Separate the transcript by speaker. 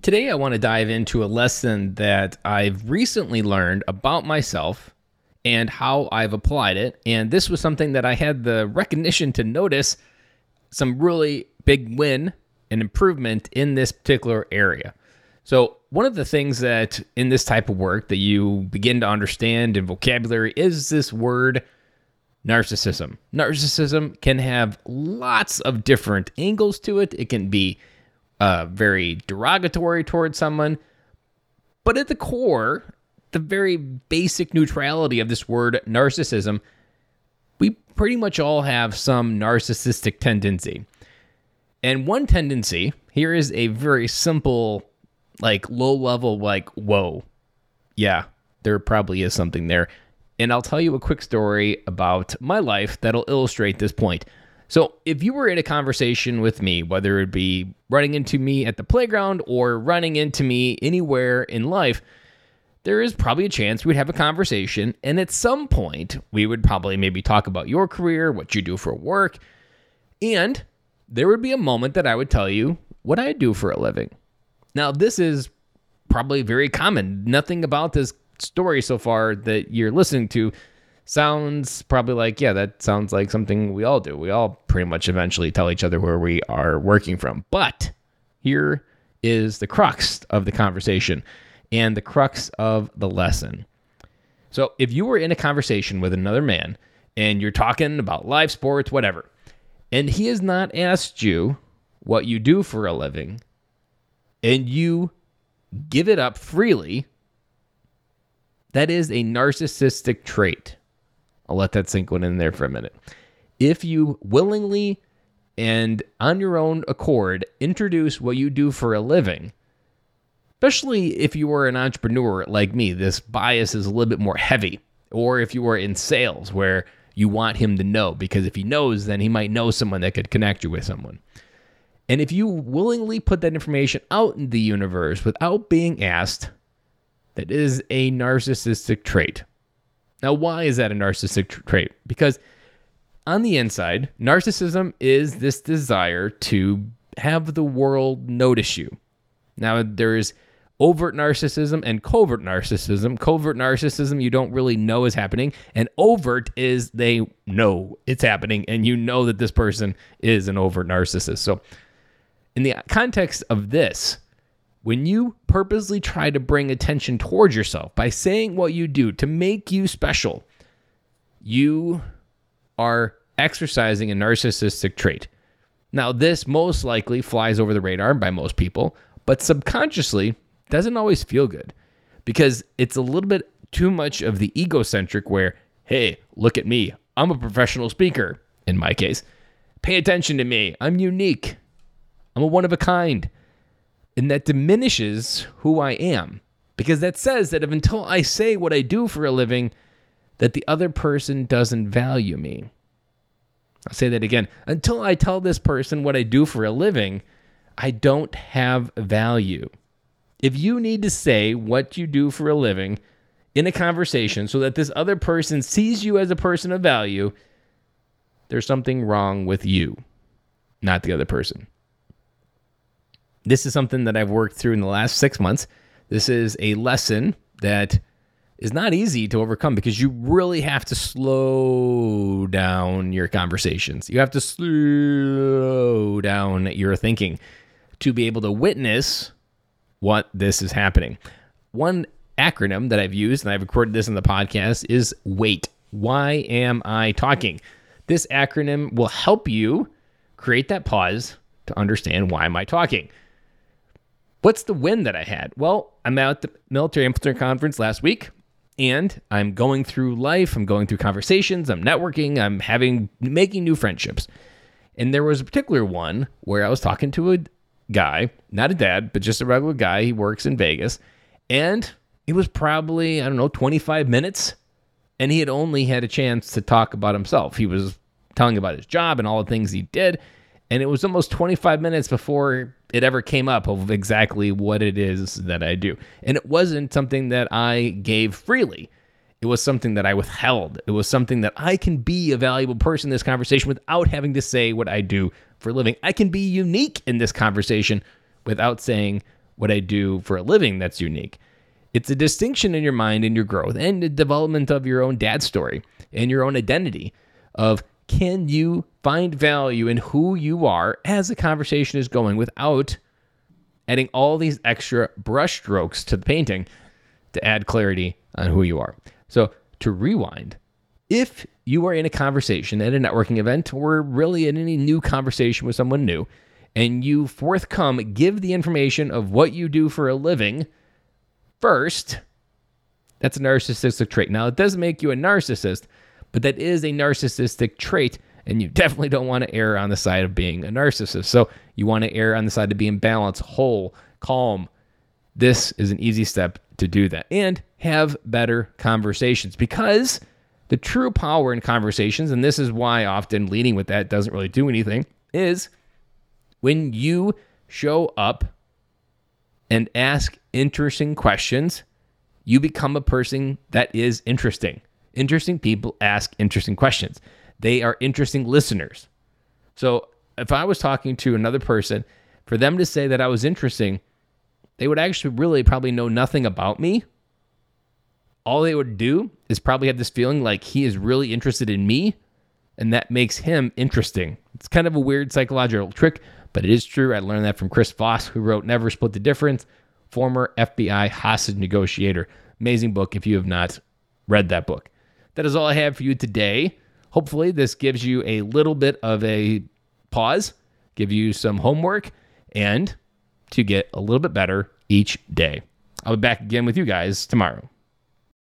Speaker 1: Today, I want to dive into a lesson that I've recently learned about myself and how I've applied it. And this was something that I had the recognition to notice some really big win and improvement in this particular area. So, one of the things that in this type of work that you begin to understand in vocabulary is this word narcissism. Narcissism can have lots of different angles to it. It can be uh, very derogatory towards someone, but at the core, the very basic neutrality of this word narcissism, we pretty much all have some narcissistic tendency. And one tendency here is a very simple like low level, like, whoa, yeah, there probably is something there. And I'll tell you a quick story about my life that'll illustrate this point. So, if you were in a conversation with me, whether it be running into me at the playground or running into me anywhere in life, there is probably a chance we'd have a conversation. And at some point, we would probably maybe talk about your career, what you do for work. And there would be a moment that I would tell you what I do for a living. Now, this is probably very common. Nothing about this story so far that you're listening to sounds probably like, yeah, that sounds like something we all do. We all pretty much eventually tell each other where we are working from. But here is the crux of the conversation and the crux of the lesson. So, if you were in a conversation with another man and you're talking about live sports, whatever, and he has not asked you what you do for a living, and you give it up freely, that is a narcissistic trait. I'll let that sink one in there for a minute. If you willingly and on your own accord introduce what you do for a living, especially if you are an entrepreneur like me, this bias is a little bit more heavy. Or if you are in sales where you want him to know, because if he knows, then he might know someone that could connect you with someone. And if you willingly put that information out in the universe without being asked, that is a narcissistic trait. Now, why is that a narcissistic trait? Because on the inside, narcissism is this desire to have the world notice you. Now, there is overt narcissism and covert narcissism. Covert narcissism, you don't really know is happening, and overt is they know it's happening, and you know that this person is an overt narcissist. So, in the context of this, when you purposely try to bring attention towards yourself by saying what you do to make you special, you are exercising a narcissistic trait. Now, this most likely flies over the radar by most people, but subconsciously doesn't always feel good because it's a little bit too much of the egocentric where, hey, look at me. I'm a professional speaker, in my case. Pay attention to me. I'm unique. I'm a one of a kind. And that diminishes who I am because that says that if until I say what I do for a living, that the other person doesn't value me. I'll say that again. Until I tell this person what I do for a living, I don't have value. If you need to say what you do for a living in a conversation so that this other person sees you as a person of value, there's something wrong with you, not the other person. This is something that I've worked through in the last six months. This is a lesson that is not easy to overcome because you really have to slow down your conversations. You have to slow down your thinking to be able to witness what this is happening. One acronym that I've used, and I've recorded this in the podcast, is WAIT. Why am I talking? This acronym will help you create that pause to understand why am I talking. What's the win that I had? Well, I'm at the Military Influencer Conference last week and I'm going through life, I'm going through conversations, I'm networking, I'm having making new friendships. And there was a particular one where I was talking to a guy, not a dad, but just a regular guy. He works in Vegas. And it was probably, I don't know, 25 minutes. And he had only had a chance to talk about himself. He was telling about his job and all the things he did. And it was almost 25 minutes before it ever came up of exactly what it is that I do. And it wasn't something that I gave freely. It was something that I withheld. It was something that I can be a valuable person in this conversation without having to say what I do for a living. I can be unique in this conversation without saying what I do for a living that's unique. It's a distinction in your mind and your growth and the development of your own dad story and your own identity of can you find value in who you are as the conversation is going without adding all these extra brush strokes to the painting to add clarity on who you are. So, to rewind, if you are in a conversation at a networking event or really in any new conversation with someone new, and you forthcome give the information of what you do for a living first, that's a narcissistic trait. Now, it doesn't make you a narcissist, but that is a narcissistic trait, and you definitely don't want to err on the side of being a narcissist. So, you want to err on the side of being balanced, whole, calm. This is an easy step to do that and have better conversations because the true power in conversations, and this is why often leading with that doesn't really do anything, is when you show up and ask interesting questions, you become a person that is interesting. Interesting people ask interesting questions. They are interesting listeners. So if I was talking to another person, for them to say that I was interesting, they would actually really probably know nothing about me. All they would do is probably have this feeling like he is really interested in me, and that makes him interesting. It's kind of a weird psychological trick, but it is true. I learned that from Chris Voss, who wrote Never Split the Difference, former FBI hostage negotiator. Amazing book if you have not read that book. That is all I have for you today. Hopefully, this gives you a little bit of a pause, give you some homework, and to get a little bit better each day. I'll be back again with you guys tomorrow.